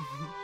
Mm-hmm.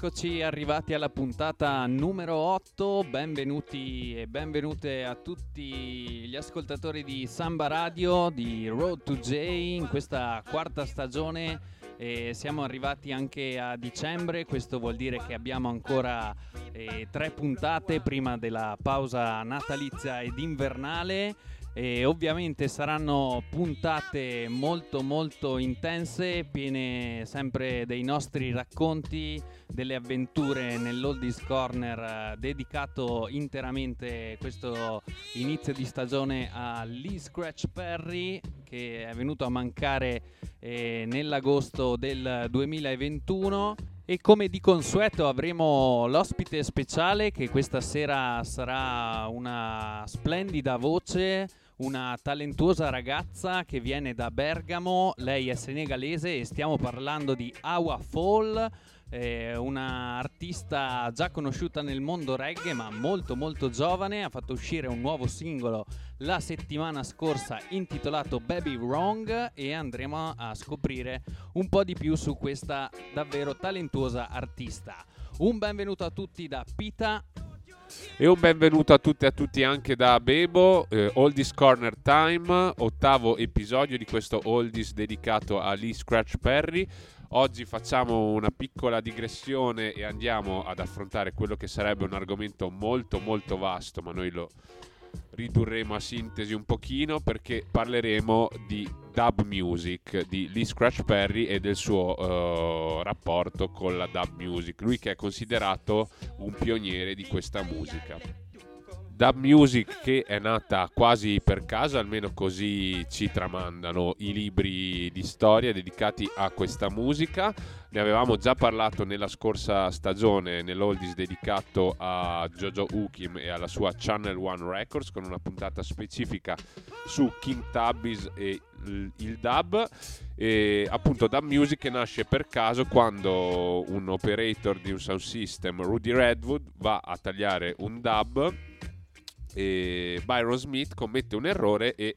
eccoci arrivati alla puntata numero 8, benvenuti e benvenute a tutti gli ascoltatori di Samba Radio, di Road to J in questa quarta stagione. E siamo arrivati anche a dicembre, questo vuol dire che abbiamo ancora eh, tre puntate prima della pausa natalizia ed invernale e ovviamente saranno puntate molto molto intense, piene sempre dei nostri racconti, delle avventure nell'Oldies Corner eh, dedicato interamente questo inizio di stagione a Lee Scratch Perry che è venuto a mancare eh, nell'agosto del 2021 e come di consueto avremo l'ospite speciale che questa sera sarà una splendida voce, una talentuosa ragazza che viene da Bergamo, lei è senegalese e stiamo parlando di Awa Fall, eh, una artista già conosciuta nel mondo reggae ma molto molto giovane, ha fatto uscire un nuovo singolo la settimana scorsa intitolato Baby Wrong e andremo a scoprire un po' di più su questa davvero talentuosa artista. Un benvenuto a tutti da Pita. E un benvenuto a tutti e a tutti anche da Bebo, eh, Oldies Corner Time, ottavo episodio di questo Oldies dedicato a Lee Scratch Perry. Oggi facciamo una piccola digressione e andiamo ad affrontare quello che sarebbe un argomento molto molto vasto, ma noi lo ridurremo a sintesi un pochino perché parleremo di dub music di Lee Scratch Perry e del suo eh, rapporto con la dub music, lui che è considerato un pioniere di questa musica. Dub music che è nata quasi per caso, almeno così ci tramandano i libri di storia dedicati a questa musica. Ne avevamo già parlato nella scorsa stagione nell'Oldies dedicato a Jojo Ukim e alla sua Channel One Records con una puntata specifica su King Tubbies e il dub e appunto dub music che nasce per caso quando un operator di un sound system Rudy Redwood va a tagliare un dub e Byron Smith commette un errore e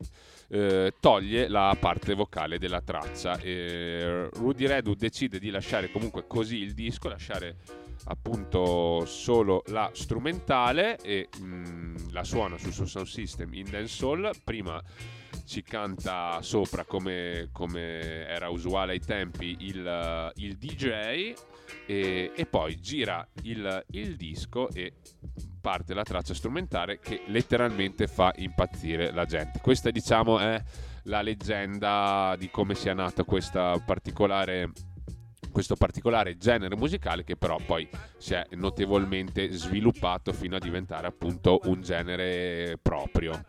eh, toglie la parte vocale della traccia. E Rudy Redwood decide di lasciare comunque così il disco, lasciare appunto solo la strumentale e mh, la suona sul suo sound system in dancehall. Prima ci canta sopra come, come era usuale ai tempi il, il DJ e, e poi gira il, il disco e parte la traccia strumentale che letteralmente fa impazzire la gente. Questa diciamo è la leggenda di come sia nato particolare questo particolare genere musicale che però poi si è notevolmente sviluppato fino a diventare appunto un genere proprio.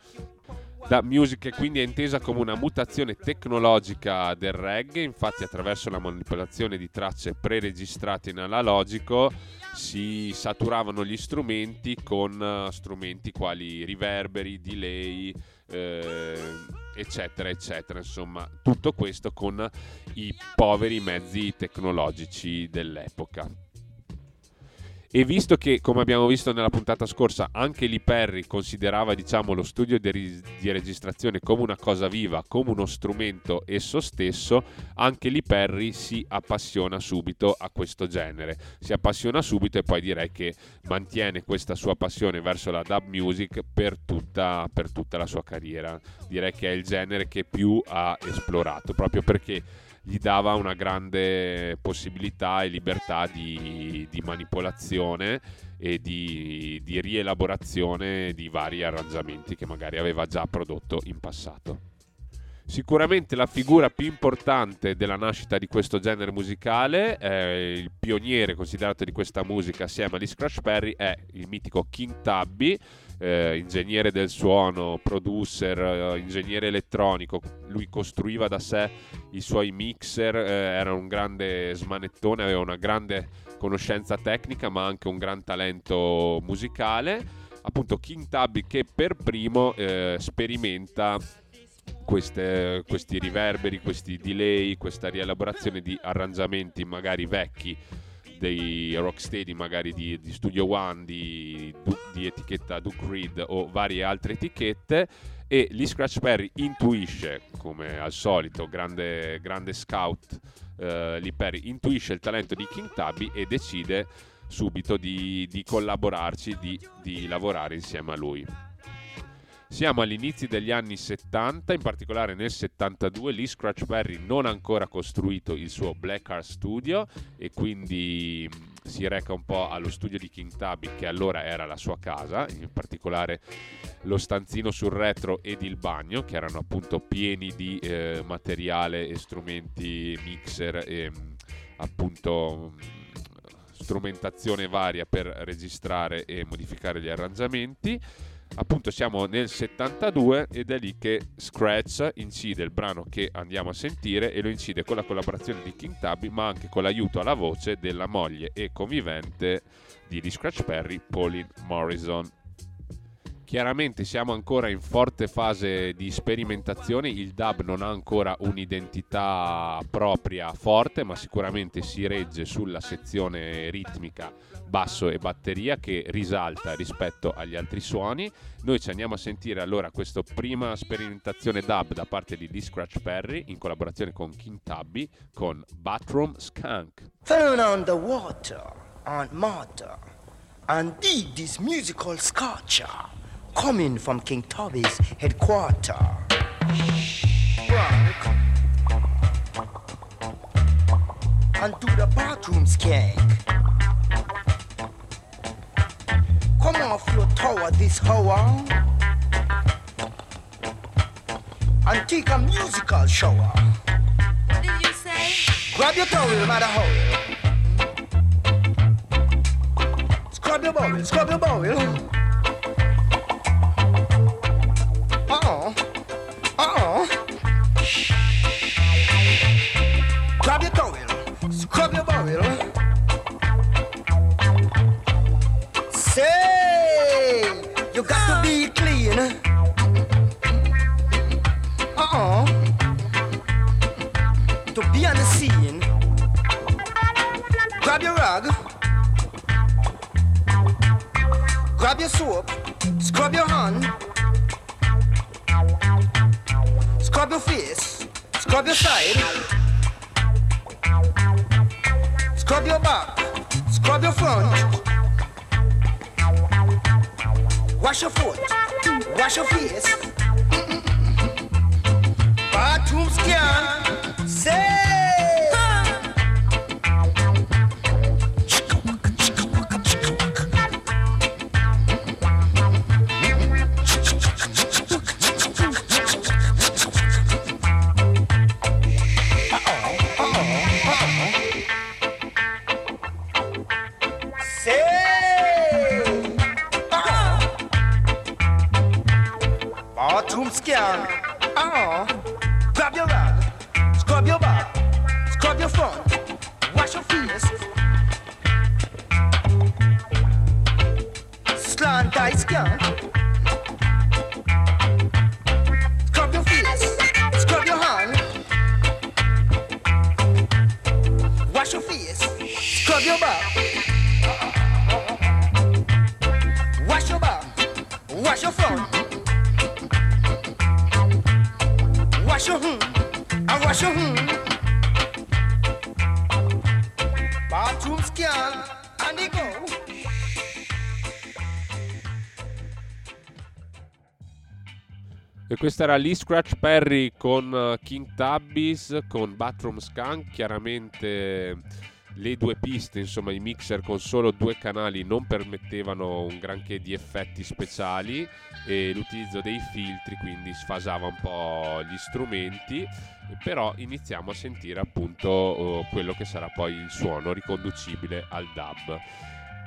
La music quindi è intesa come una mutazione tecnologica del reggae, infatti attraverso la manipolazione di tracce preregistrate in analogico si saturavano gli strumenti con eh, strumenti quali riverberi, delay, eh, eccetera, eccetera. Insomma, tutto questo con i poveri mezzi tecnologici dell'epoca. E visto che, come abbiamo visto nella puntata scorsa, anche Lee Perry considerava diciamo, lo studio di, registrazione come una cosa viva, come uno strumento esso stesso, anche Lee Perry si appassiona subito a questo genere. Si appassiona subito e poi direi che mantiene questa sua passione verso la dub music per tutta, per tutta la sua carriera. Direi che è il genere che più ha esplorato, proprio perché gli dava una grande possibilità e libertà di, di manipolazione e di, di rielaborazione di vari arrangiamenti che magari aveva già prodotto in passato. Sicuramente la figura più importante della nascita di questo genere musicale, eh, il pioniere considerato di questa musica assieme a Lee Scratch Perry, è il mitico King Tubby, eh, ingegnere del suono, producer, eh, ingegnere elettronico, lui costruiva da sé i suoi mixer, eh, era un grande smanettone, aveva una grande conoscenza tecnica ma anche un gran talento musicale. Appunto King Tubby che per primo eh, sperimenta queste, questi riverberi, questi delay, questa rielaborazione di arrangiamenti magari vecchi dei rocksteady magari di, di Studio One, di, di, etichetta Duke Reed o varie altre etichette e Lee Scratch Perry intuisce, come al solito, grande, grande scout eh, Lee Perry, intuisce il talento di King Tubby e decide subito di, di collaborarci, di, di lavorare insieme a lui. Siamo agli inizi degli anni 70, in particolare nel 72 lì Scratch Perry non ha ancora costruito il suo Black Art Studio e quindi mm, si reca un po' allo studio di King Tubby che allora era la sua casa, in particolare lo stanzino sul retro ed il bagno che erano appunto pieni di eh, materiale e strumenti mixer e mm, appunto mm, strumentazione varia per registrare e modificare gli arrangiamenti appunto siamo nel 72 ed è lì che Scratch incide il brano che andiamo a sentire e lo incide con la collaborazione di King Tubby ma anche con l'aiuto alla voce della moglie e convivente di, di Scratch Perry, Pauline Morrison. Chiaramente siamo ancora in forte fase di sperimentazione, il dub non ha ancora un'identità propria forte, ma sicuramente si regge sulla sezione ritmica basso e batteria che risalta rispetto agli altri suoni. Noi ci andiamo a sentire allora questa prima sperimentazione dub da parte di Lee Scratch Perry in collaborazione con King Tubby con Bathroom Skunk. Turn on the water, on motor, and dig this musical sculpture. coming from King Tubby's headquarters. And to the bathroom skank. Come off your tower this hour. And take a musical shower. What did you say? Grab your towel, mother hole. Scrub your bowel, scrub your bowel. Questa era Lee Scratch Perry con eh, King Tabbies, con Bathroom Skunk, chiaramente le due piste, insomma i mixer con solo due canali non permettevano un granché di effetti speciali e l'utilizzo dei filtri quindi sfasava un po' gli strumenti, però iniziamo a sentire appunto oh, quello che sarà poi il suono riconducibile al dub.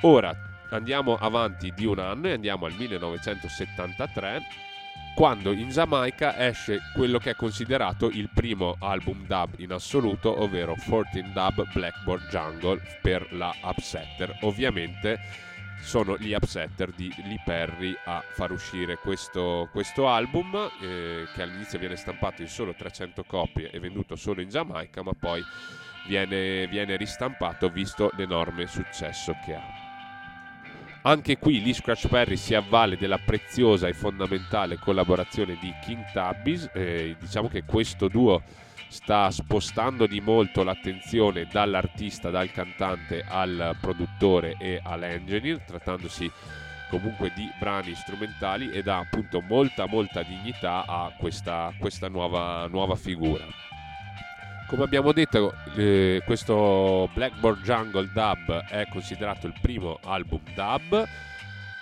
Ora andiamo avanti di un anno e andiamo al 1973 quando in Giamaica esce quello che è considerato il primo album dub in assoluto, ovvero 14 Dub Blackboard Jungle per la Upsetter. Ovviamente sono gli Upsetter di Lee Perry a far uscire questo, questo album eh, che all'inizio viene stampato in solo 300 copie e venduto solo in Giamaica, ma poi viene, viene ristampato visto l'enorme successo che ha. Anche qui Lee Scratch Perry si avvale della preziosa e fondamentale collaborazione di King Tabbies. Eh, diciamo che questo duo sta spostando di molto l'attenzione dall'artista, dal cantante al produttore e all'engineer, trattandosi comunque di brani strumentali e dà appunto molta molta dignità a questa, questa nuova, nuova figura. Come abbiamo detto, eh, questo Blackboard Jungle Dub è considerato il primo album dub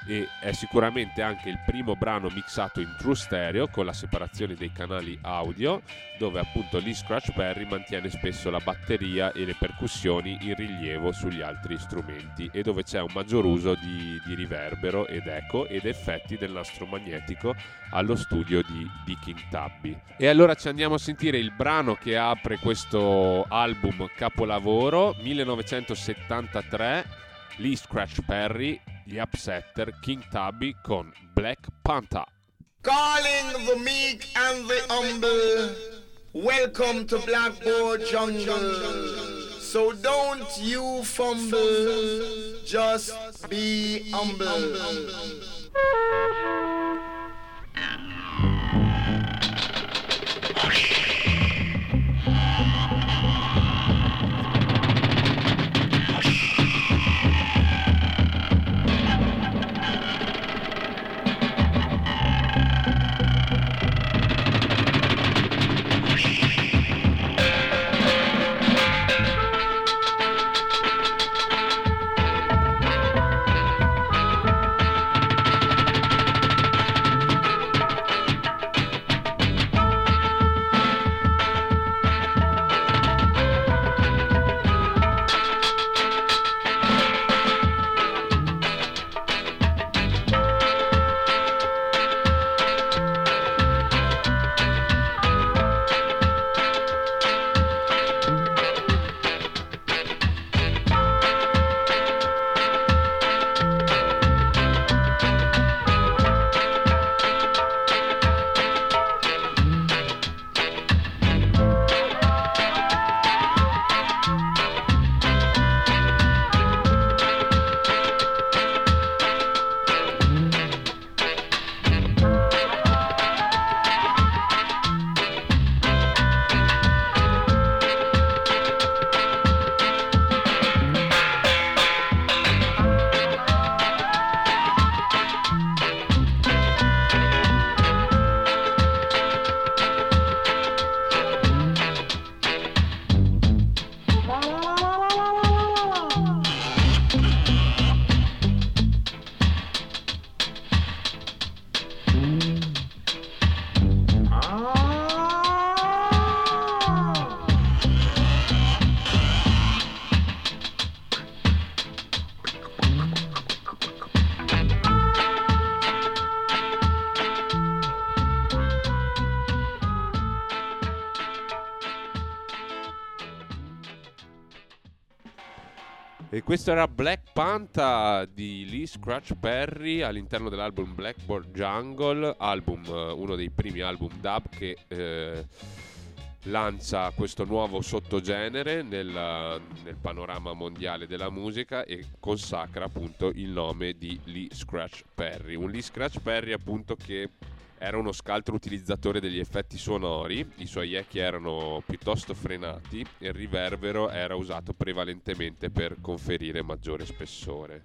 e è sicuramente anche il primo brano mixato in true stereo con la separazione dei canali audio dove appunto Lee Scratch Perry mantiene spesso la batteria e le percussioni in rilievo sugli altri strumenti e dove c'è un maggior uso di, di riverbero ed eco ed effetti del nastro magnetico allo studio di, di King Tabby. E allora ci andiamo a sentire il brano che apre questo album capolavoro 1973 Lee Scratch Perry, gli Upsetter, King Tabby con Black Panther. Calling the meek and the humble. Welcome to Blackboard Jungle. So don't you fumble, just be humble. Questo era Black Panther di Lee Scratch Perry all'interno dell'album Blackboard Jungle, album, eh, uno dei primi album dub che eh, lancia questo nuovo sottogenere nel, nel, panorama mondiale della musica e consacra appunto il nome di Lee Scratch Perry. Un Lee Scratch Perry appunto che era uno scaltro utilizzatore degli effetti sonori, i suoi echi erano piuttosto frenati e il riverbero era usato prevalentemente per conferire maggiore spessore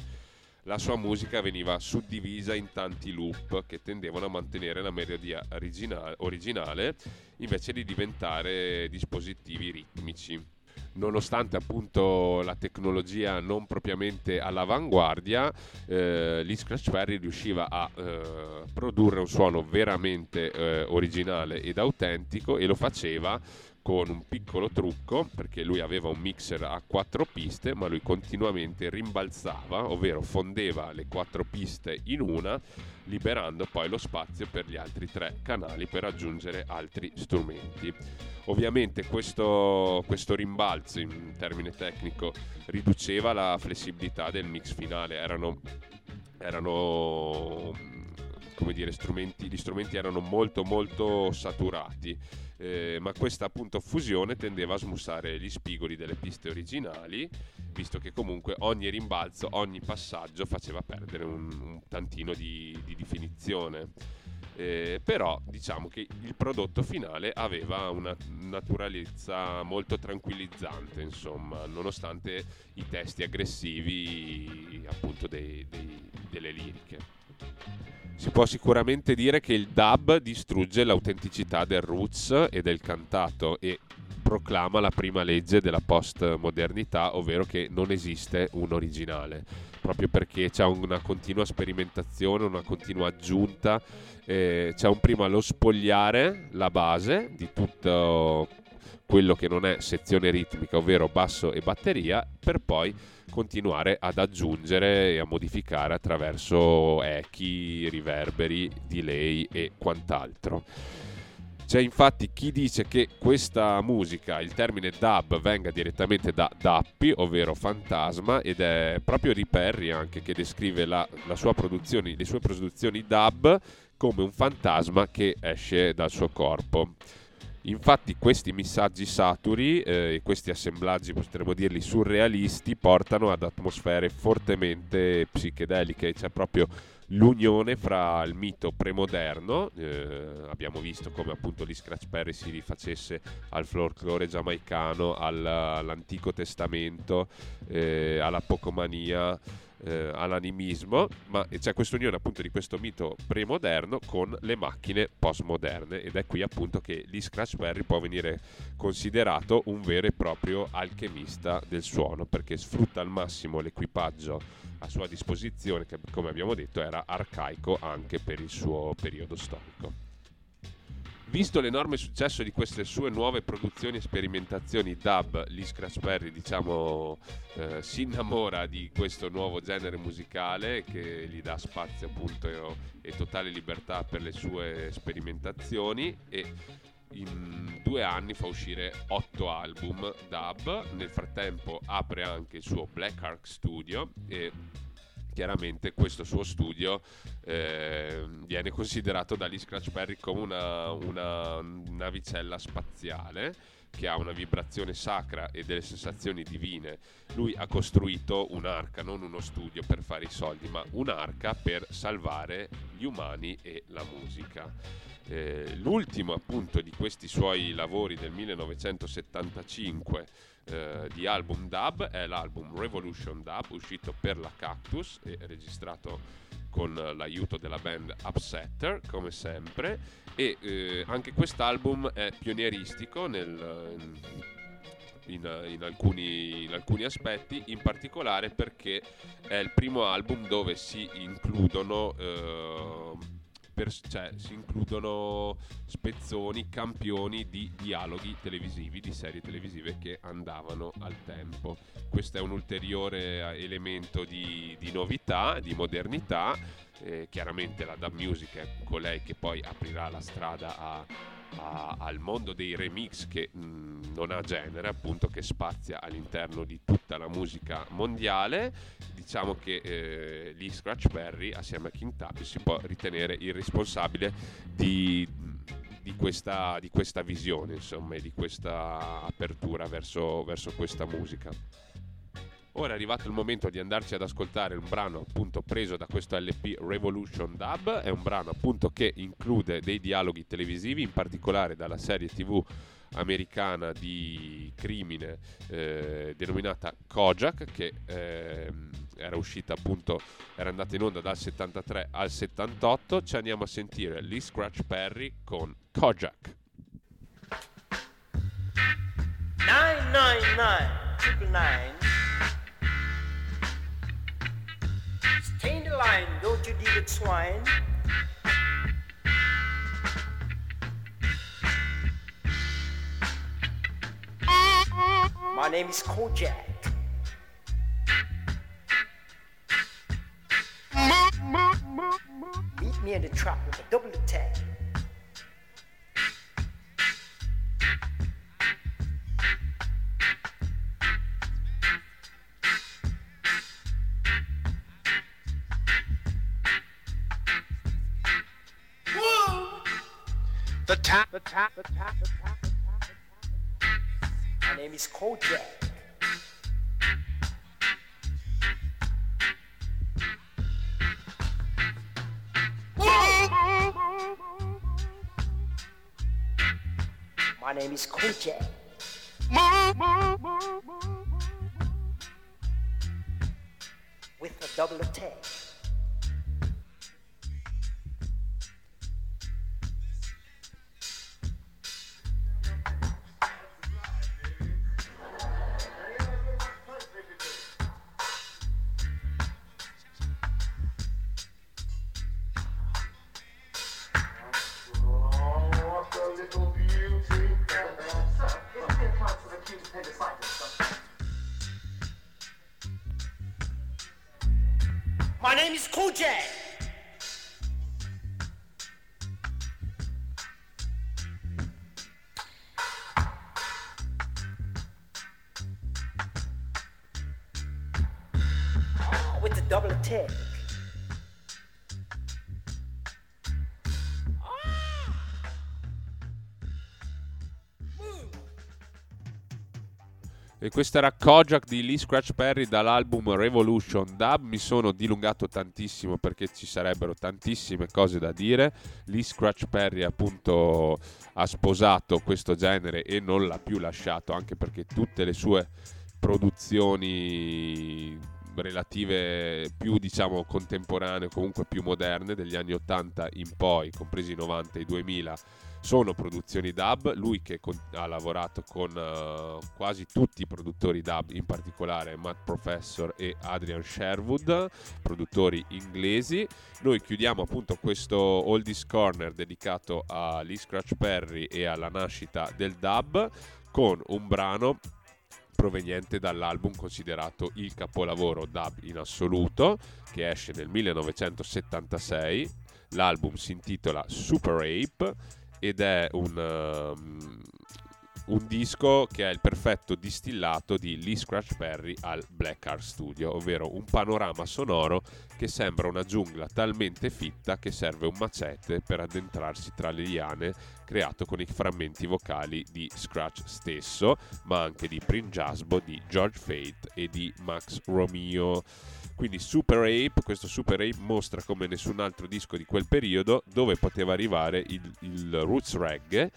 la sua musica veniva suddivisa in tanti loop che tendevano a mantenere la melodia originale, invece di diventare dispositivi ritmici. Nonostante appunto la tecnologia non propriamente all'avanguardia, eh, Lee Scratch riusciva a eh, produrre un suono veramente eh, originale ed autentico e lo faceva con un piccolo trucco perché lui aveva un mixer a quattro piste ma lui continuamente rimbalzava ovvero fondeva le quattro piste in una liberando poi lo spazio per gli altri tre canali per aggiungere altri strumenti. Ovviamente questo, questo rimbalzo in termine tecnico riduceva la flessibilità del mix finale. Erano, erano come dire strumenti, gli strumenti erano molto molto saturati eh, ma questa appunto fusione tendeva a smussare gli spigoli delle piste originali, visto che comunque ogni rimbalzo, ogni passaggio faceva perdere un, un tantino di, di definizione. Eh, però diciamo che il prodotto finale aveva una naturalezza molto tranquillizzante, insomma, nonostante i testi aggressivi appunto dei, dei, delle liriche. Si può sicuramente dire che il dub distrugge l'autenticità del roots e del cantato e proclama la prima legge della postmodernità, ovvero che non esiste un originale, proprio perché c'è una continua sperimentazione, una continua aggiunta, eh, c'è un prima lo spogliare la base di tutto quello che non è sezione ritmica, ovvero basso e batteria, per poi continuare ad aggiungere e a modificare attraverso echi, riverberi, delay e quant'altro. C'è infatti chi dice che questa musica, il termine dub, venga direttamente da Dappi, ovvero fantasma, ed è proprio Riperri anche che descrive la, la sua le sue produzioni dub come un fantasma che esce dal suo corpo. Infatti questi missaggi saturi e eh, questi assemblaggi, potremmo dirli surrealisti, portano ad atmosfere fortemente psichedeliche, c'è proprio l'unione fra il mito premoderno, eh, abbiamo visto come appunto gli Scratch Perry si rifacesse al folklore giamaicano, al, all'Antico Testamento, eh, alla Pocomania, eh, all'animismo, ma c'è questa unione appunto di questo mito premoderno con le macchine postmoderne ed è qui appunto che Lee Scratchberry può venire considerato un vero e proprio alchemista del suono perché sfrutta al massimo l'equipaggio a sua disposizione che come abbiamo detto era arcaico anche per il suo periodo storico. Visto l'enorme successo di queste sue nuove produzioni e sperimentazioni dub, Lee Scratch Perry diciamo, eh, si innamora di questo nuovo genere musicale che gli dà spazio appunto e, e totale libertà per le sue sperimentazioni e in due anni fa uscire otto album dub, nel frattempo apre anche il suo Black Ark Studio e chiaramente questo suo studio eh, viene considerato dagli Scratch Perry come una, una navicella spaziale che ha una vibrazione sacra e delle sensazioni divine. Lui ha costruito un'arca, non uno studio per fare i soldi, ma un'arca per salvare gli umani e la musica. Eh, l'ultimo appunto di questi suoi lavori del 1975 eh, di album dub è l'album Revolution Dub uscito per la Cactus e registrato con l'aiuto della band Upsetter come sempre. E eh, anche quest'album è pionieristico nel, in, in, alcuni, in, alcuni, aspetti, in particolare perché è il primo album dove si includono eh, per, cioè, si includono spezzoni, campioni di dialoghi televisivi, di serie televisive che andavano al tempo. Questo è un ulteriore eh, elemento di, di novità, di modernità. Eh, chiaramente la Dub Music è colei che poi aprirà la strada a, a, al mondo dei remix che mh, non ha genere, appunto che spazia all'interno di tutta la musica mondiale. Diciamo che eh, Lee Scratch Perry assieme a King Tubby si può ritenere il responsabile di, di questa, di questa visione, insomma, e di questa apertura verso, verso questa musica. Ora è arrivato il momento di andarci ad ascoltare un brano appunto preso da questo LP Revolution Dub, è un brano appunto che include dei dialoghi televisivi, in particolare dalla serie TV americana di crimine eh, denominata Kojak che eh, era uscita appunto era andata in onda dal 73 al 78 ci andiamo a sentire Lee Scratch Perry con Kojak. 999 99 don't you deal swine? My name is Kojak. Meet me in the trap with a double attack. The tap, the tap, the tap, the tap. My name is Kojak. My name is Kojak. With a double attack. E questo era Kojak di Lee Scratch Perry dall'album Revolution Dub. Mi sono dilungato tantissimo perché ci sarebbero tantissime cose da dire. Lee Scratch Perry appunto ha sposato questo genere e non l'ha più lasciato, anche perché tutte le sue produzioni relative più diciamo contemporanee, comunque più moderne degli anni 80 in poi, compresi i 90 e i 2000 sono produzioni dub, lui che con- ha lavorato con eh, quasi tutti i produttori dub, in particolare Matt Professor e Adrian Sherwood, produttori inglesi. Noi chiudiamo appunto questo Oldies Corner dedicato a Lee Scratch Perry e alla nascita del dub con un brano proveniente dall'album considerato il capolavoro dub in assoluto, che esce nel 1976. L'album si intitola Super Ape ed è un, um, un disco che è il perfetto distillato di Lee Scratch Perry al Black Art Studio, ovvero un panorama sonoro che sembra una giungla talmente fitta che serve un macete per addentrarsi tra le liane, creato con i frammenti vocali di Scratch stesso, ma anche di Prince Jasbo, di George Fate e di Max Romeo. Quindi Super Ape, questo Super Ape mostra come nessun altro disco di quel periodo dove poteva arrivare il, il roots reggae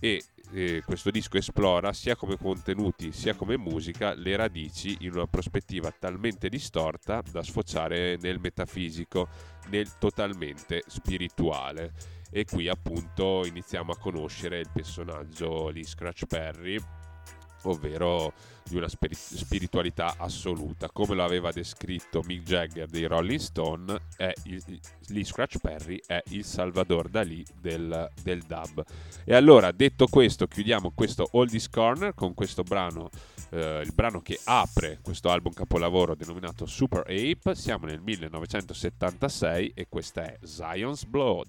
e eh, questo disco esplora sia come contenuti sia come musica le radici in una prospettiva talmente distorta da sfociare nel metafisico, nel totalmente spirituale. E qui appunto iniziamo a conoscere il personaggio Lee Scratch Perry, ovvero di una spiri- spiritualità assoluta. Come lo aveva descritto Mick Jagger dei Rolling Stone, il, Lee Scratch Perry è il Salvador Dalì del, del dub. E allora, detto questo, chiudiamo questo Oldies Corner con questo brano, eh, il brano che apre questo album capolavoro denominato Super Ape. Siamo nel 1976 e questa è Zion's Blood.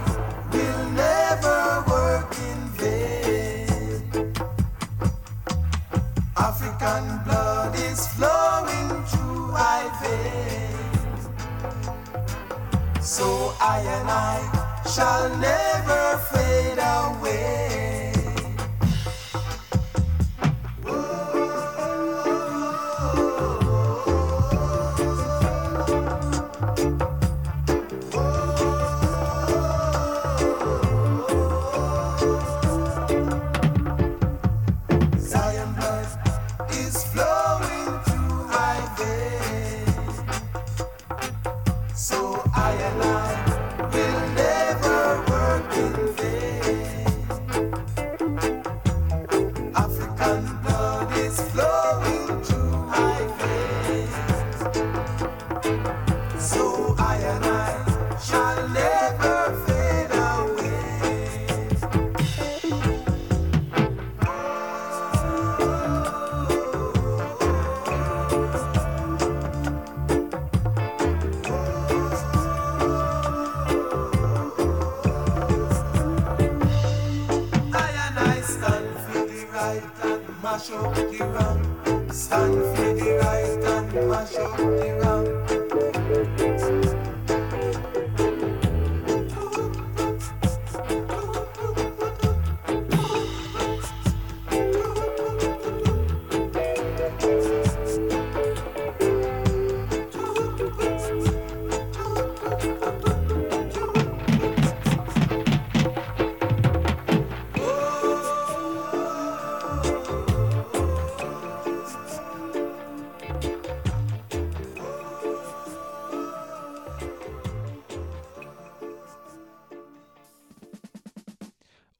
I and I shall never fade away.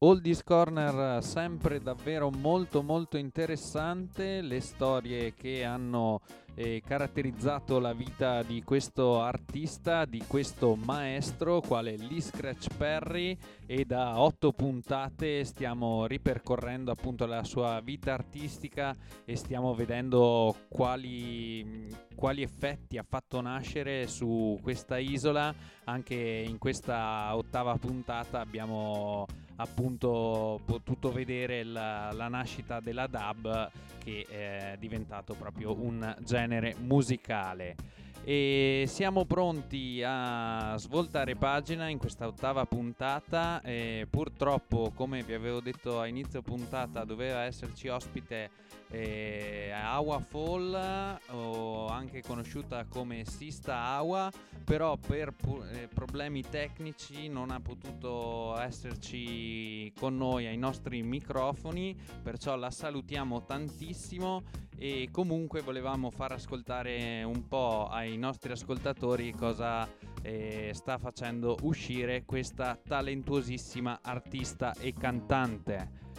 Oldies Corner sempre davvero molto molto interessante, le storie che hanno eh, caratterizzato la vita di questo artista, di questo maestro, quale Lee Scratch Perry e da otto puntate stiamo ripercorrendo appunto la sua vita artistica e stiamo vedendo quali, quali effetti ha fatto nascere su questa isola. Anche in questa ottava puntata abbiamo appunto potuto vedere la, la nascita della dub che è diventato proprio un genere musicale. E siamo pronti a svoltare pagina in questa ottava puntata. E purtroppo, come vi avevo detto a inizio puntata, doveva esserci ospite eh, Awa Fall, o anche conosciuta come Sista Awa, però per pu- eh, problemi tecnici non ha potuto esserci con noi ai nostri microfoni, perciò la salutiamo tantissimo e comunque volevamo far ascoltare un po' ai nostri ascoltatori cosa eh, sta facendo uscire questa talentuosissima artista e cantante.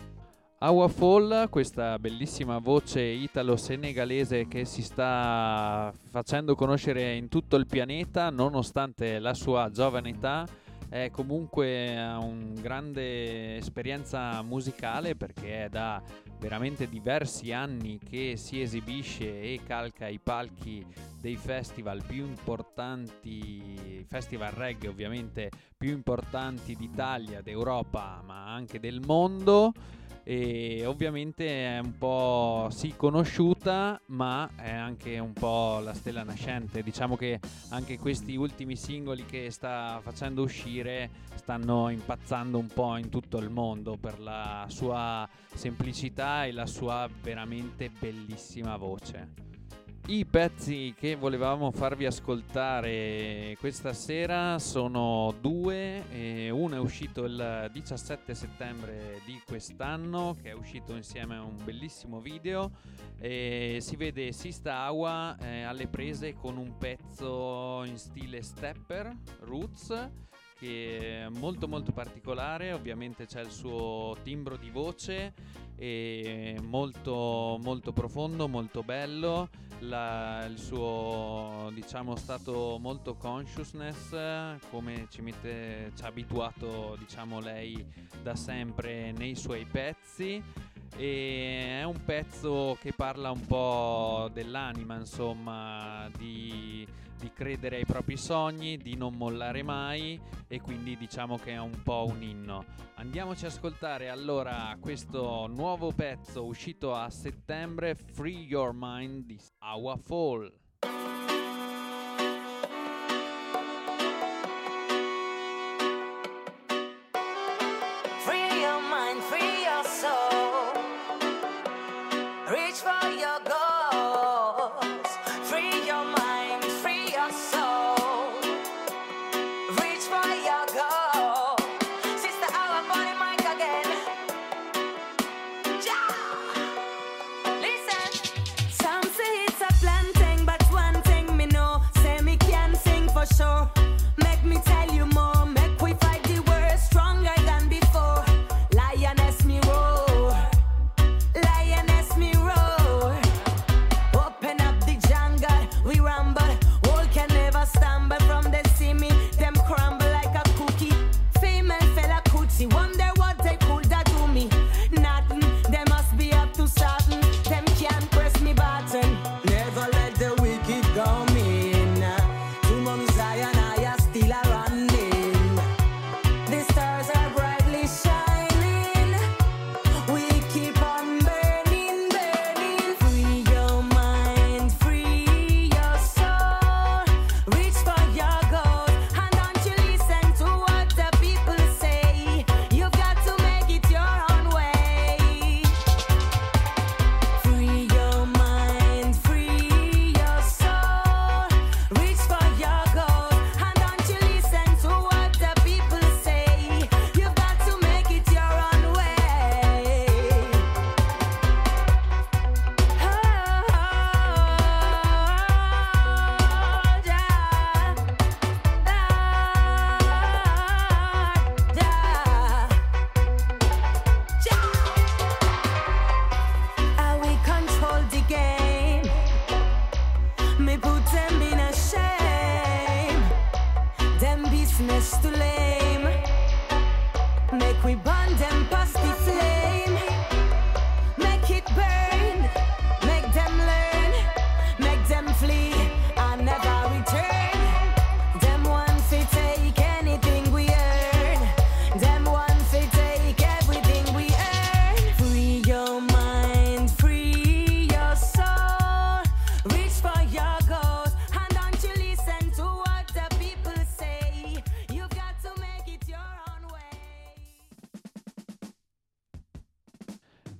Awa Fall, questa bellissima voce italo-senegalese che si sta facendo conoscere in tutto il pianeta nonostante la sua giovane età, è comunque una grande esperienza musicale perché è da veramente diversi anni che si esibisce e calca i palchi dei festival più importanti, festival reggae ovviamente più importanti d'Italia, d'Europa ma anche del mondo e ovviamente è un po' sì conosciuta ma è anche un po' la stella nascente. Diciamo che anche questi ultimi singoli che sta facendo uscire stanno impazzando un po' in tutto il mondo per la sua semplicità e la sua veramente bellissima voce i pezzi che volevamo farvi ascoltare questa sera sono due, uno è uscito il 17 settembre di quest'anno, che è uscito insieme a un bellissimo video, e si vede Sista Awa eh, alle prese con un pezzo in stile stepper, roots, che è molto molto particolare, ovviamente c'è il suo timbro di voce e molto molto profondo, molto bello, la- il suo diciamo stato molto consciousness come ci, mette, ci ha abituato diciamo lei da sempre nei suoi pezzi. E è un pezzo che parla un po' dell'anima insomma di, di credere ai propri sogni, di non mollare mai e quindi diciamo che è un po' un inno. Andiamoci a ascoltare allora questo nuovo pezzo uscito a settembre, Free Your Mind di Awa Fall.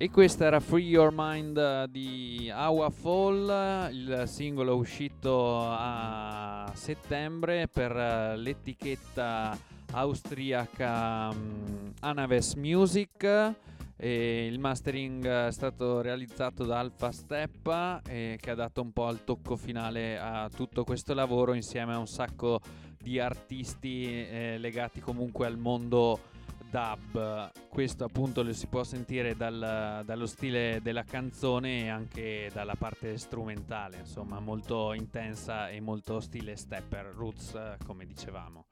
E questa era Free Your Mind di Awa Fall, il singolo uscito a settembre per eh, l'etichetta austriaca mm, Anaves Music. E il mastering è stato realizzato da Alpha Steppa eh, che ha dato un po' il tocco finale a tutto questo lavoro insieme a un sacco di artisti eh, legati comunque al mondo dub. Questo appunto lo si può sentire dal- dallo stile della canzone e anche dalla parte strumentale, insomma, molto intensa e molto stile stepper, roots, come dicevamo.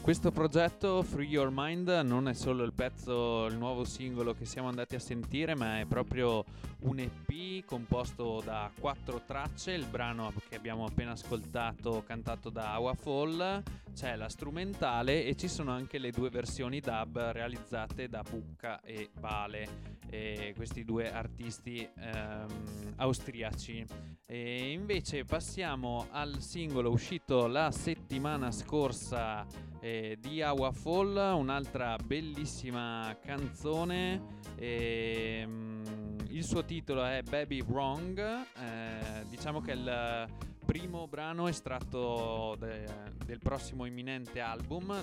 Questo progetto Free Your Mind non è solo il pezzo, il nuovo singolo che siamo andati a sentire, ma è proprio un EP composto da quattro tracce. Il brano che abbiamo appena ascoltato, cantato da Awa Fall, c'è la strumentale e ci sono anche le due versioni dub realizzate da Bucca e Vale, e questi due artisti ehm, austriaci. E invece passiamo al singolo uscito la settimana scorsa eh, di Awa Fall, un'altra bellissima canzone. ehm, il suo titolo è Baby Wrong. eh, diciamo che il primo brano estratto de- del prossimo imminente album.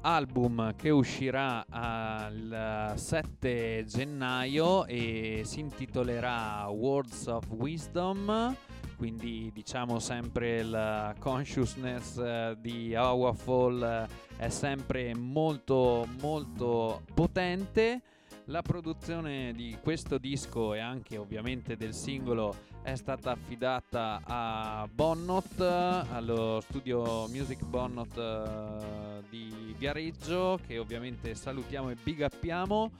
Album che uscirà al 7 gennaio e si intitolerà Words of Wisdom quindi diciamo sempre la consciousness eh, di Awa Fall eh, è sempre molto molto potente la produzione di questo disco e anche ovviamente del singolo è stata affidata a Bonnot, allo studio Music Bonnot eh, di Viareggio, che ovviamente salutiamo e big uppiamo.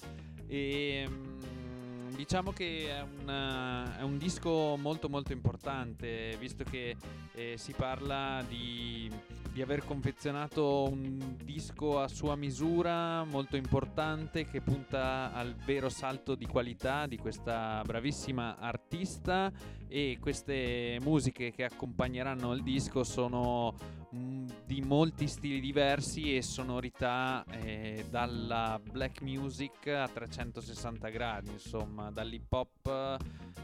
E mm, diciamo che è un, eh, è un disco molto molto importante, visto che eh, si parla di, di aver confezionato un disco a sua misura, molto importante, che punta al vero salto di qualità di questa bravissima artista. E queste musiche che accompagneranno il disco sono di molti stili diversi e sonorità eh, dalla black music a 360 gradi, insomma, dall'hip hop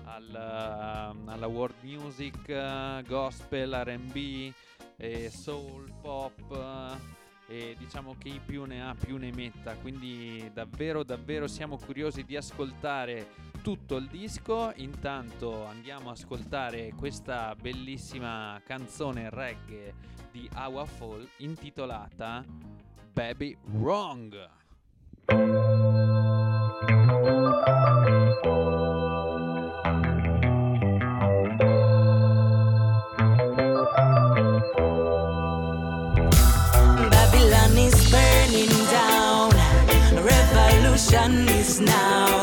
al, alla world music, eh, gospel, RB, eh, soul, pop. E diciamo che chi più ne ha più ne metta, quindi davvero davvero siamo curiosi di ascoltare tutto il disco. Intanto andiamo a ascoltare questa bellissima canzone reggae di Awa Fall intitolata Baby Wrong. Babylon is burning down. Revolution is now.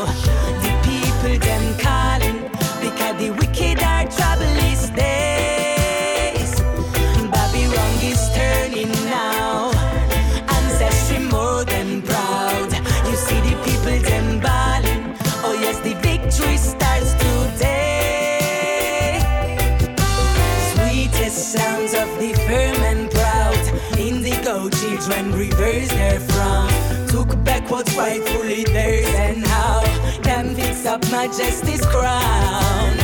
Reverse frown. Took back what's rightfully theirs and how. Can fix up majesty's crown.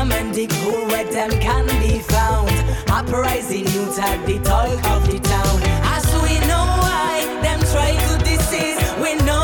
Government who where them can be found. Uprising youth at the talk of the town. As we know why them try to disease, we no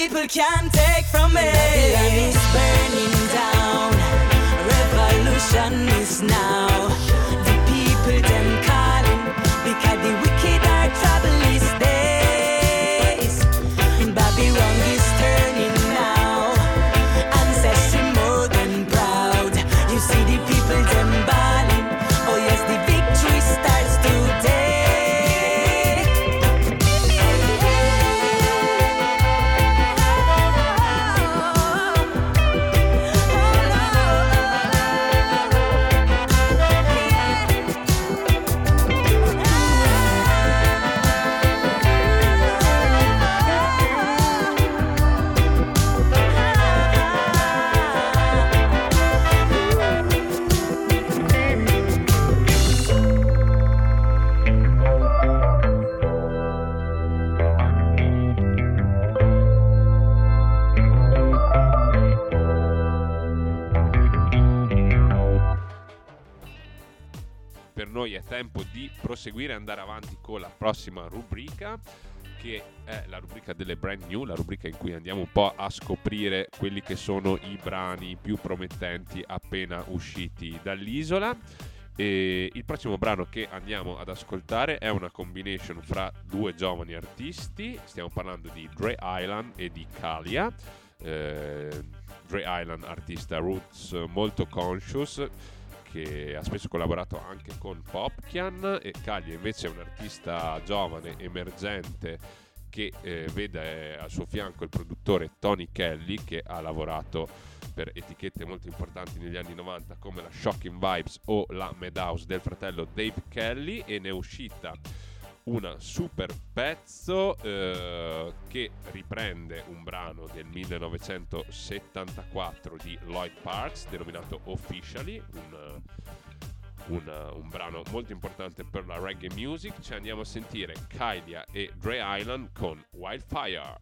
people can't take from me. Babylon is burning down. Revolution is now. Proseguire e andare avanti con la prossima rubrica che è la rubrica delle brand new, la rubrica in cui andiamo un po' a scoprire quelli che sono i brani più promettenti appena usciti dall'isola. E il prossimo brano che andiamo ad ascoltare è una combination fra due giovani artisti, stiamo parlando di Dre Island e di Kalia. Eh, Dre Island, artista roots molto conscious, che ha spesso collaborato anche con Popkian e Kalia invece è un artista giovane, emergente che eh, vede al suo fianco il produttore Tony Kelly che ha lavorato per etichette molto importanti negli anni 90 come la Shocking Vibes o la Madhouse del fratello Dave Kelly e ne è uscita una super pezzo eh, che riprende un brano del 1974 di Lloyd Parks denominato Officially, un, un, un brano molto importante per la reggae music. Ci andiamo a sentire Kylia e Dre Island con Wildfire.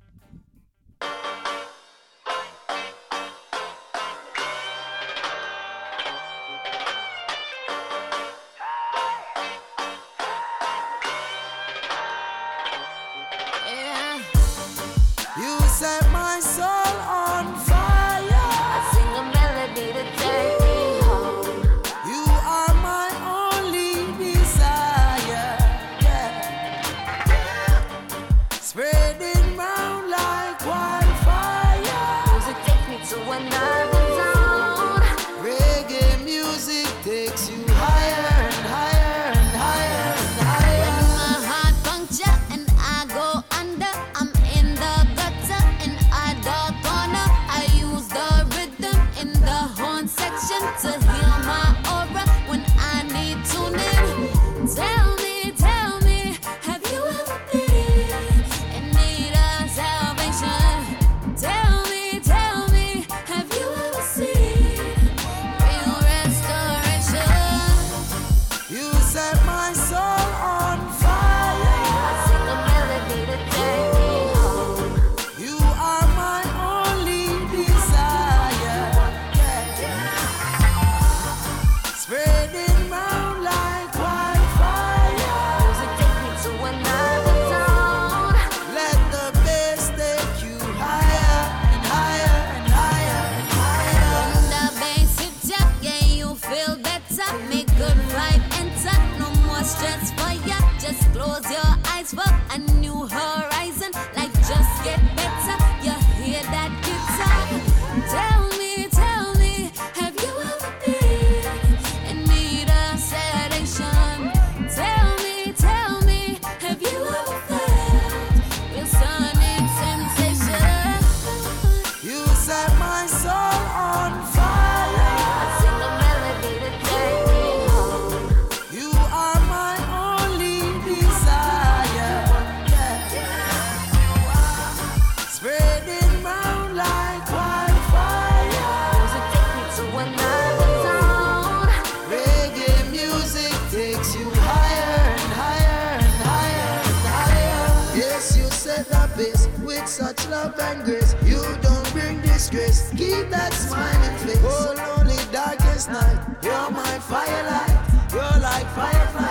Love and grace. You don't bring disgrace. Keep that smiling face. Oh, lonely darkest night. You're my firelight. You're like fireflies.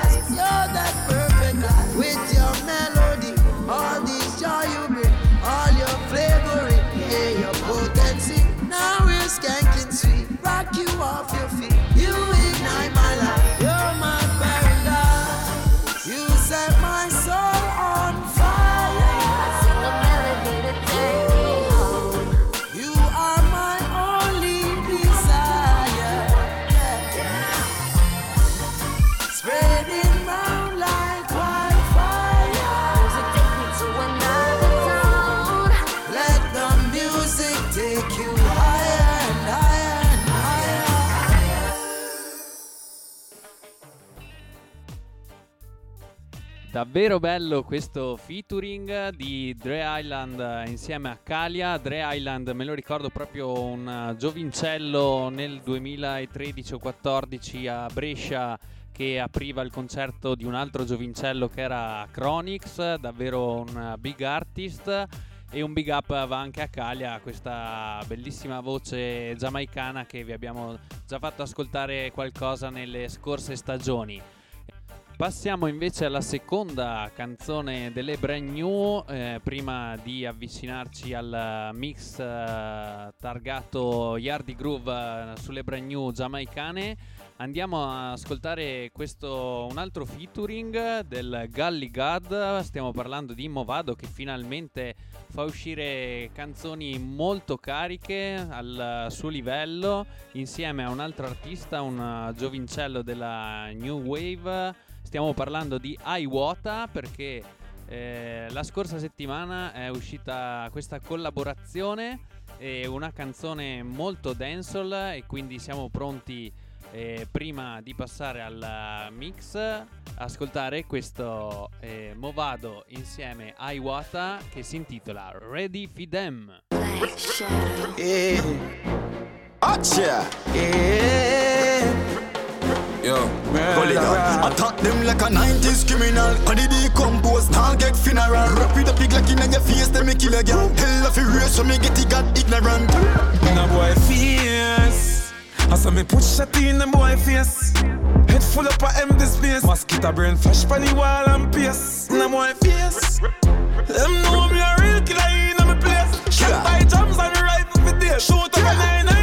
Davvero bello questo featuring di Dre Island eh, insieme a Kalia. Dre Island me lo ricordo proprio un eh, giovincello nel 2013 o 14 a Brescia che apriva il concerto di un altro giovincello che era Chronix, davvero un eh, big artist. E un big up va anche a Kalia, questa bellissima voce giamaicana che vi abbiamo già fatto ascoltare qualcosa nelle scorse stagioni. Passiamo invece alla seconda canzone delle brand new, eh, prima di avvicinarci al mix eh, targato Yardi Groove eh, sulle brand new giamaicane. Andiamo a ascoltare questo un altro featuring del Gully God. Stiamo parlando di Movado che finalmente fa uscire canzoni molto cariche al suo livello insieme a un altro artista, un giovincello della New Wave. Stiamo parlando di Iwata perché Eh, la scorsa settimana è uscita questa collaborazione e una canzone molto dancehall e quindi siamo pronti eh, prima di passare al mix ascoltare questo eh, Movado insieme a Iwata che si intitola Ready Fidem. Yeah. Acha. Yeah. Yo, up. Attack them like a 90s criminal. The decompose, get funeral. Rap with a pig like in your face, then me kill a girl. Hell of a race, so me get it got ignorant. Now boy fierce. I saw me put shot in the boy face. Head full up of empty space. Mosquito brain flash pan the wall and pierce. Now boy fierce. Them know me a real killer in my place. Shot by drums and rifle for days. Shoot up a nine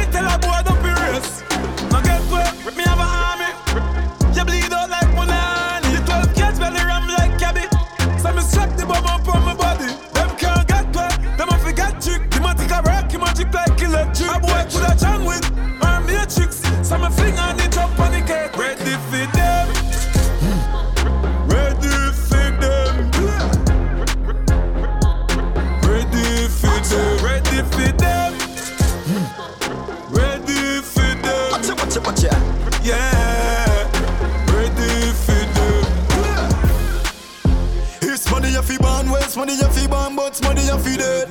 money you fi born, but money you fi dead.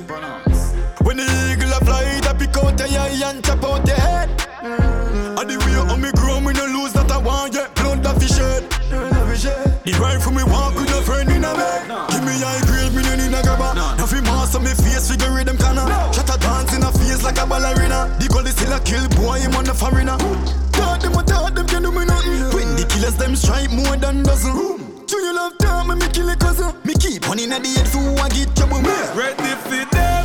When the eagle a fly, it a pick out your eye and chop out your head. And the way how me grow, me no lose that I want yet. Blood that fi shed. The rifle me walk with a friend in a bed. Give me high grade, me no need a grabber. Fi master me face, figure them canna. Shut a dance in a face like a ballerina. The goal is still a kill boy, him on the foreigner. Thought them, I thought them can do me nothing. When the killers them strike more than dozen. Junior love time, me kill a cousin. Keep on in the head for I get trouble. Me Ready for them.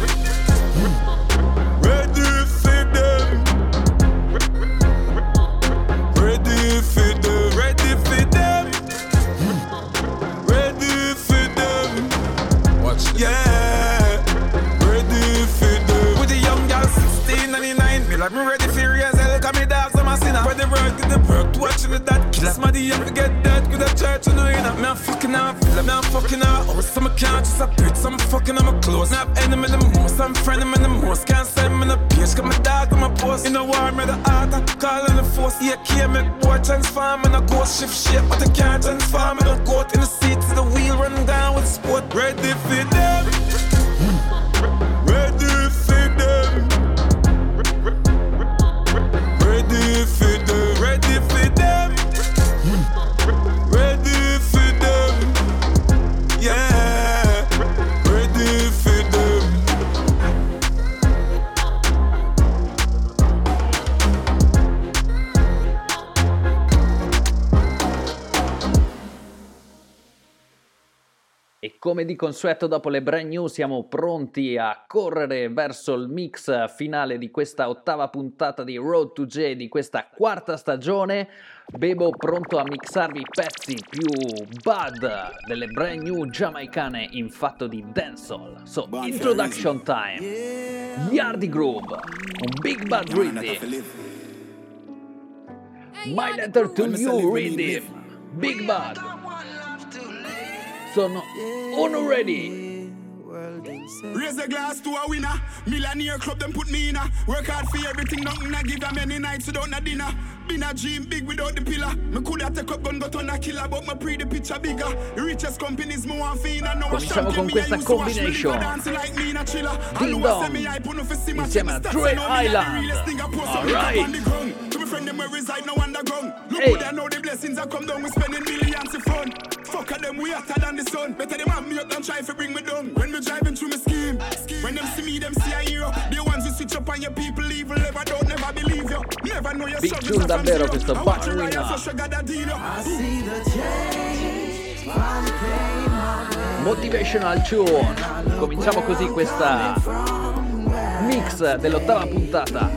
Ready for them. Ready for them. Ready for them. Ready for them. Watch this. Yeah. Ready for them. With the young girl 16 99. Me like me ready for hell. Cause me dogs I'm a sinner. For the work, the work. Watching the dad. Kill somebody you forget that. With a church you know. Me I'm fucking out. Feel me I'm fucking out. Or some can't just a bit. Some fucking on my clothes. Now enemy the most. I'm friend them in the most. Can't send me the page. Got my dog on my post. In the war, me the art. I call in the force. Yeah, can't make boy transform. And I go shift shape. But I can't transform. Me don't in the seat to the wheel. run down with sport. Ready for come di consueto dopo le brand new siamo pronti a correre verso il mix finale di questa ottava puntata di Road to J di questa quarta stagione. Bebo pronto a mixarvi i pezzi più bad delle brand new giamaicane in fatto di dancehall. So, introduction time. Yardy Groove, un big bad rhythm. My letter to you rhythm. Big bad. Sono uno ready. Raise a glass to a winner. Millionaire club, them put me in a. Work hard for everything, nothing I give them many nights without no dinner. Been a dream big without the pillar. Me coulda take up gun, but on a killer, but my pre the picture bigger. The richest companies more want fee, I know a Cominciamo champion. con me, I questa to watch me combination. dancing like me in a chiller. I know dong. I say me hype, no fi see my Insieme a I know me the Island. realest thing I post Alright. up on the ground. To me friend them where reside, no underground. Look Hey. good, I know the blessings that come down. We spending millions in fun. Fuck at them, we hotter than the sun. Better them have me up than try to bring me down. When me driving through my scheme, when them see me, them see a hero. The ones who switch up on your people, evil never don't never believe you. Never know your Big struggles tune are zero. questo I watch Battle you ride Winner. so sugar that deal you. I see the change. Motivational tune. Cominciamo così questa mix dell'ottava puntata.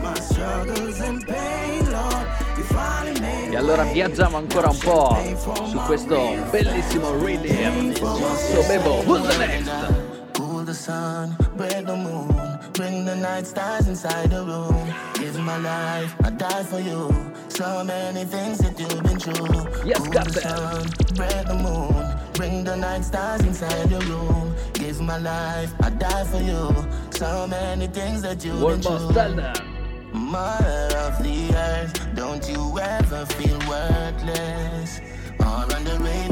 E allora viaggiamo ancora un po' su questo bellissimo rhythm. So Bebo, who's the next? The sun, break the moon, bring the night stars inside the room. Give my life, I die for you. So many things that you've been through. Yes, got the sun, break the moon, Bring the night stars inside your room. Give my life, I die for you. So many things that you World been through. Mother of the earth, don't you ever feel worthless or underrated?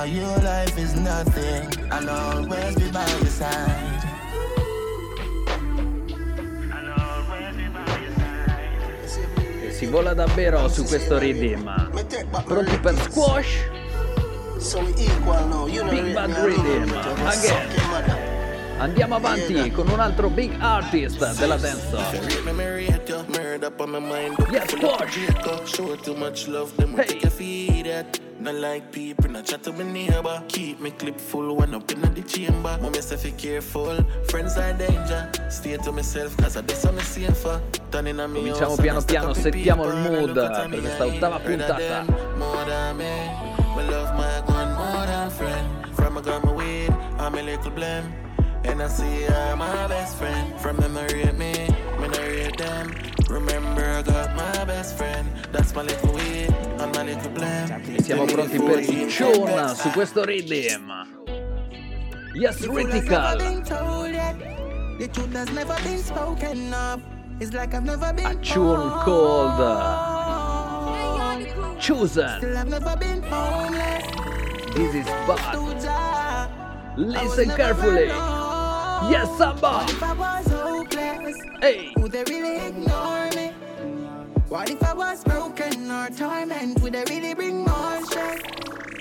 Without you, life is nothing. I'll always be by your side. E si vola davvero su questo rhythm. Pronti per squash? Big Bad Rhythm, again. Andiamo avanti con un altro big artist della dance. Yes, squash. Hey. Take your feet at. Not like people, not chat to my neighbor. Keep me clip full when up in the chamber. Mom, yourself be careful. Friends are danger. Stay to myself, cause I do something safer. Turning on me Cominciamo piano piano, settiamo il mood per questa ottava puntata. My love my gun more than friend. From a gun my weed, I'm a little blame. And I see her my best friend. From them I rate me, me I rate them. Remember got my best friend. That's my little weed, and my little. E siamo pronti per il Chun su questo rhythm. Yes, Ritical. been told yet. The truth has never been spoken of. It's like I've never been A tune called Chosen. Still I've never been homeless. This is bad. Jah. Listen carefully. Yes, Samba. What if I was hopeless? Hey. Would they really ignore me? What if I was broken or torment? Would they really bring more stress?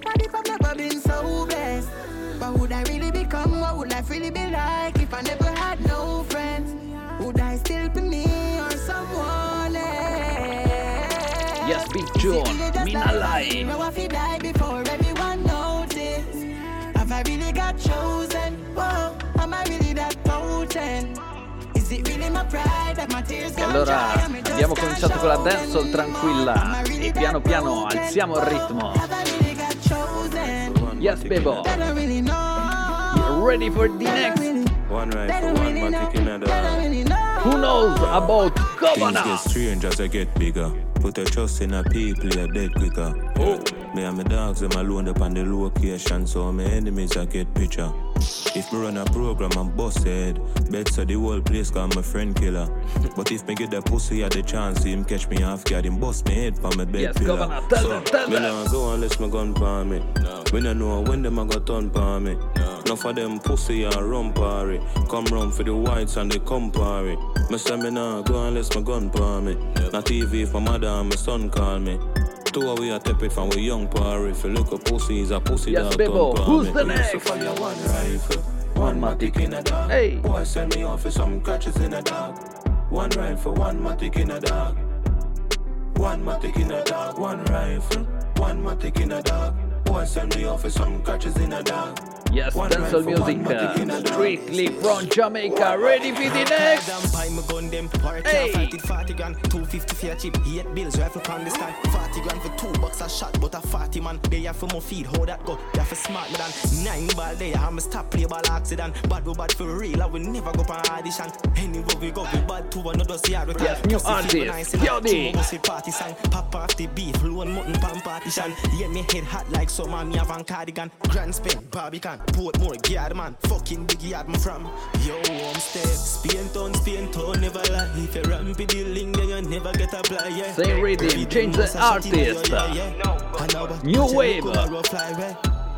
What if I've never been so blessed? What would I really become? What would life really be like if I never had no friends? Would I still be me or someone else? Yes, Big John. Mina Lai. Know if you die before everyone notice. Have I really got chosen? Whoa, E allora abbiamo cominciato con la dancehall tranquilla e piano piano alziamo il ritmo. Yes, Bebo. Ready for the next? One right for one know. taking. Who knows about Things Governor? get strange as I get bigger. Put a trust in a people, you're dead quicker. Oh. Me and my dogs, them alone up on the location, so my enemies I get picture. If me run a program, I'm busted. Bet so the whole place call my friend killer. But if me get the pussy at the chance, him catch me off guard, him bust me head for my bed Yes, pillar. Governor, tell so, them, tell me them. nah go unless my gun palm me. Me nah know when them a got turn palm me. Enough of them pussy and rum party. Come round for the whites and they come party. Me say me nah go unless my gun palm me. Not TV if my mother and my son call me. Two of we are tap it from we young party. If you look a pussy, is a pussy Yes, Bebo, turn who's the next? So fire one rifle, one matic in a dog. Hey. Boy send me off for some catches in a dog. One rifle, one matic in a dog. One matic in a dog, one rifle, one matic in a dog. Boy send me off for some catches in a dog. Yes, dancehall music. matic in a uh. Strictly from Jamaica. Ready for the next? Damn buy my gun them Party Hey. hey. fight it 40 grand 250 for chip 8 bills rifle on the stand 40 grand for two bucks a shot But a 40 man They have for more feed How that go They have for smart than Nine ball there I'm a stop play ball accident Bad we bad for real I will never go for audition Anywhere we go we bad to another we Yes, new artist, Yodi. Party song Pop off the beat Loan mutton pan partition Yeah me head hot like summer Me have on cardigan Grand spin Barbican Portmore Yard man Fucking big yard me from Yo I'm step Spain town Spain town Never lie If you ramp the link Then you never get a play yeah Same rhythm, change the artist. New wave.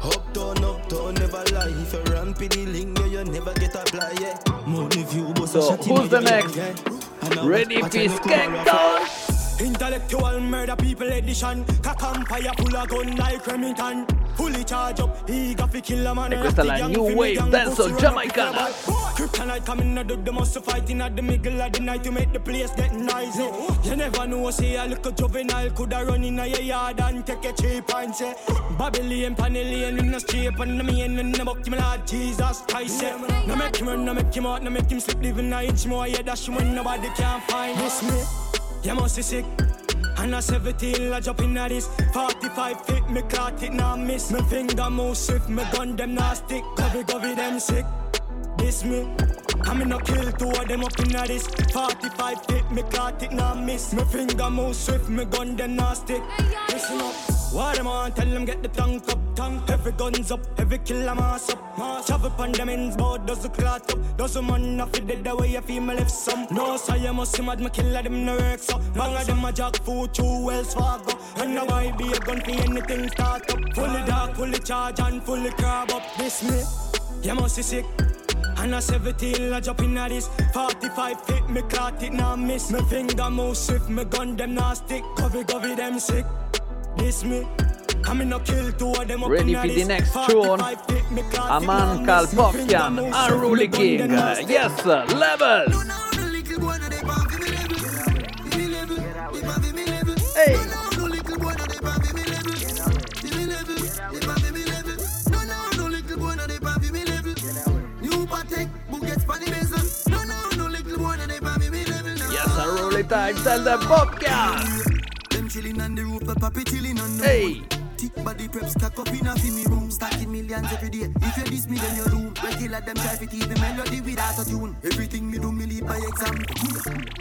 Uptown, uptown, never lie. If you ramp the link, yeah, you never get a play, yeah. Money view, but So, who's the next? Ready Skank Down? Intellectual murder people edition. Cock empire full of gun like Remington. Fully charge up, eager fi kill a man. Questa è la new wave dancehall jamaicana. Kryptonite coming out of the most fighting at the middle of the night to make the place get noisy. You never know, say a little juvenile Coulda run in a yard and take a cheap and say. Babylon, Panellian in the street And the main in the buck, my Lord Jesus Christ. No make him run, no make him out, no make him slip Living a inch more, yeah, dash when nobody can find this me You must be sick. And a 17, I jump in at this. 45 feet, me caught it, now miss. Me finger move swift, me gun them now stick. Govy, govy, them sick This me. I'm in a kill two of them up in a this. 45 fit, me caught it now miss. Me finger move swift, me gun stick. Listen up what them on, tell them get the tank up, tank. Every guns up, every killer mass up, Shove up on them ends, bout does the clot up. Does the man off it dead the way you feel me left some. No, so you must see mad, me killer them no work so Bang of them a jack food, two Wells Fargo And now I be a gun for anything start up. Fully dark, fully charge and fully crab up. This me, you must see sick and a 17, I jump in at this 45 fit, me clot it now miss Me finger move swift, me gun them now stick Covey, covey them sick This me I'm in a kill two of them up Ready for the next tune? 45 fit, me clot it now Aman miss. Me Kalpokyan, Yes, Unruly Time, tell them Popcast. Them chillin' on the roof, the papi chillin' on the Hey. Thick body prep stack up in a me room. Stacking millions every day. If you diss me then you do Regular them try keep the melody without a tune. Everything me do me lead by example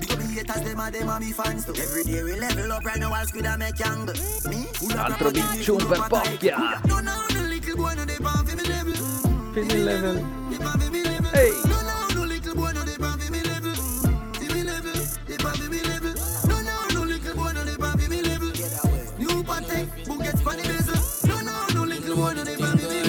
Big up the haters them a them a me fans too Every day we level up right now I'll squid a make angle Me? Full of Altro biccium full per level. Fini level.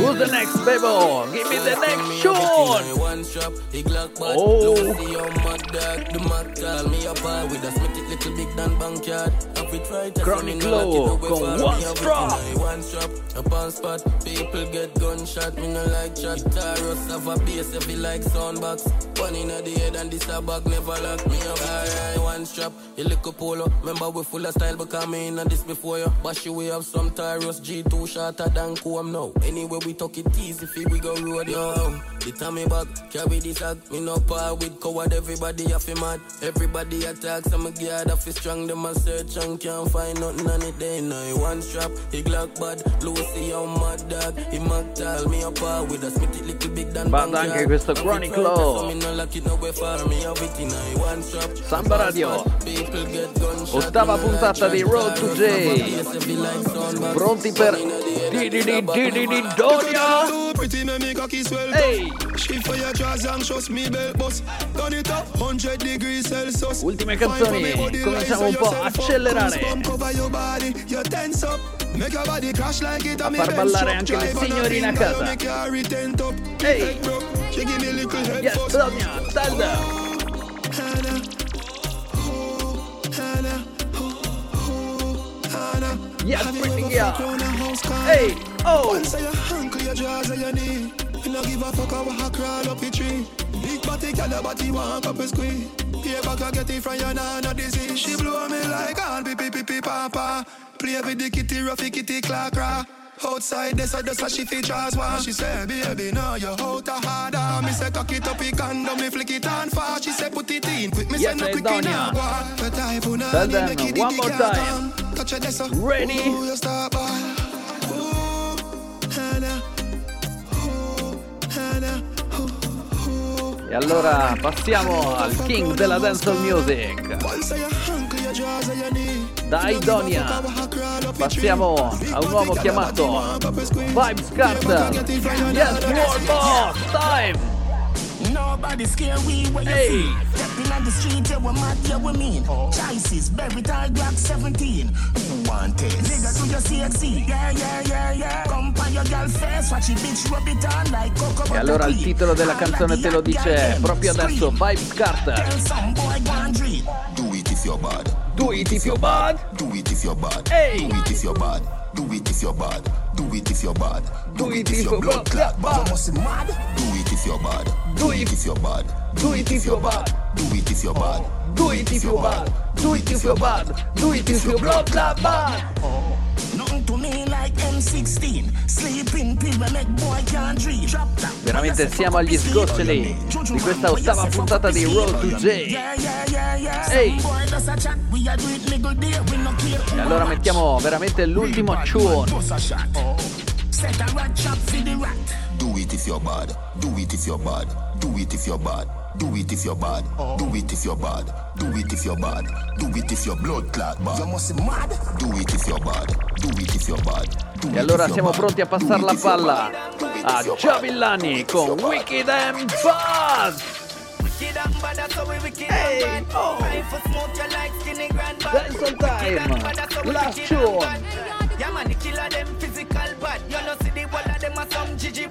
Who's the next, Bebo? Give me the next tune. One strap, he glock bad. Oh. Look see how mad dog. The mad call me up high with a smitty little big than backyard. Have it right as Chronic me no Low like it, no con way far. one Me have it strap. in a One strap, up on spot. People get gunshot, me no like chat. Taros have a bass if he like soundbox. One in the head and this a bag never lock me up. Alright, one strap, you look a polo. Remember we full of style because me in this before you. Bash you we have some Taros G2 shorter than Coam now. Anyway we talk it easy, feel we go road yo. The time me back, carry this sack. Me no par with coward, everybody have fi mad. Everybody attacks, I'm a guard, I fi strong. Them a search and can't find nothing on it. They know one strap, he glock bad. Lucy how mad dog, he mag tall. Me a par with a smitty little big than Banda backyard. anche questo I fi Chronic try to Law. so me no like it no way far. Me have it in a one strap. Samba Radio. People get gunshot. Ottava Me no like puntata di chat. Road to Taros J. have a bass if he like soundbox. Pronti per Dididi Dididi Donia? Too pretty, me make cocky swell. Hey. Shift for your trousers and trust me belt bus. Turn it up, 100 degrees Celsius. Ultime canzoni, cominciamo un po' a accelerare. A me far ballare anche le signorine a casa. up. Hey. She Yes, them. Hannah, oh, oh, oh. Yes, house call? Hey, oh. Once your ankle, your jaws and your knee. You no give a fuck how I crawl up the tree. Big body, girl, your body want up a squeeze. I get it from your nana disease. She blow me like all pee pee pee papa. Play with the kitty, roughy kitty clack rock. Outside, this this, so she features one. She say, baby, now you're out of harder. Me say, cock it up, it condom, me flick it on fast. She say, put it in quick. Me Yes, say, no quick Donia. enough. What? The type who Tell not them make it one dig more time. Touch it, this. Ready? Ooh, you start ball. E allora passiamo al king della dancehall music. Da Idonia passiamo a un uomo chiamato Vibes Carter. Yes, World Boss, time! Nobody scare we when you Hey. feel. Stepping on the street, you were mad, you were mean. Choices, very tall, Glock 17. Who want it? Nigga, do your CXC. Yeah, yeah, yeah, yeah. Come by your girl face, watch it, bitch, rub it on like cocoa E allora il butter titolo della canzone te lo dice proprio adesso Vibes Carter. Tell some boy. Do it if you're bad. Do it if you're bad. Do it if you're bad. Hey. Do it if you're bad. Do it if you're bad. Do it if you're bad. Do it if if you're blood clot bad. must mad. Do it if you're bad. Do it if you're bad. Do it if you're bad. Do it if you're bad. Do it if you're bad. Do it if you're bad. Do it if you're blood clot bad. Nothing to me like M16. Sleeping pill, we make boy can't dream. Drop that. Veramente siamo agli sgoccioli di questa ottava puntata di Road to J. Care. E allora mettiamo veramente l'ultimo tune. Bust a shot. Set a rat trap for the rat. Do it if you're bad. Do it if you're bad. Do it if you're bad. Do it if you're bad. Do it if you're bad. Do it if you're bad. Do it if you're blood clot bad. You must be mad. Do it if you're bad. Do it if you're bad. E allora if you're siamo bad. pronti a Do passare it la if you're palla bad. Do it a if you're Gio bad. Villani con Wicked and Bad. Hey, oh. Dancehall time, last tune. Yeah, man, the killer them physical bad. You know, see the wall of them are some Gigi bad man.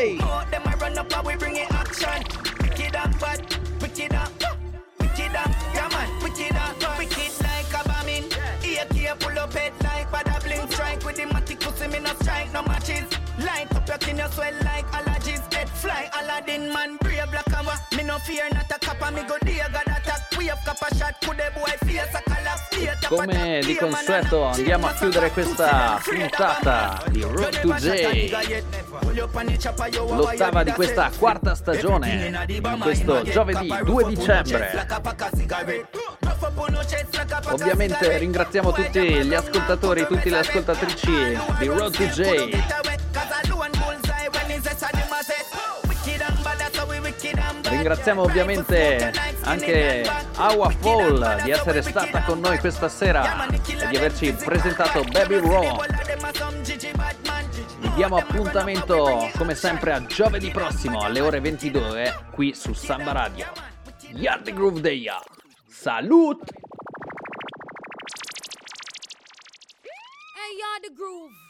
Hey. More them I run up we bring it action. Wicked and bad, wicked and wicked and yeah man, wicked and wicked like a bombing. AK pull up head like bada bling strike with the matic pussy me no strike no matches. Light up your tin you swell like allergies. Fly Aladdin man, brave black and white. Me no fear not a copper, me go dear God attack. We have copper shot, could the boy face a collapse. Come di consueto andiamo a chiudere questa puntata di Road to J, l'ottava di questa quarta stagione, questo giovedì 2 dicembre. Ovviamente ringraziamo tutti gli ascoltatori, tutte le ascoltatrici di Road to J. Ringraziamo ovviamente anche Awa Fall di essere stata con noi questa sera e di averci presentato Baby Raw. Vi diamo appuntamento come sempre a giovedì prossimo alle ore 22 qui su Samba Radio. Yard Groove Day. Salut! Hey, the groove.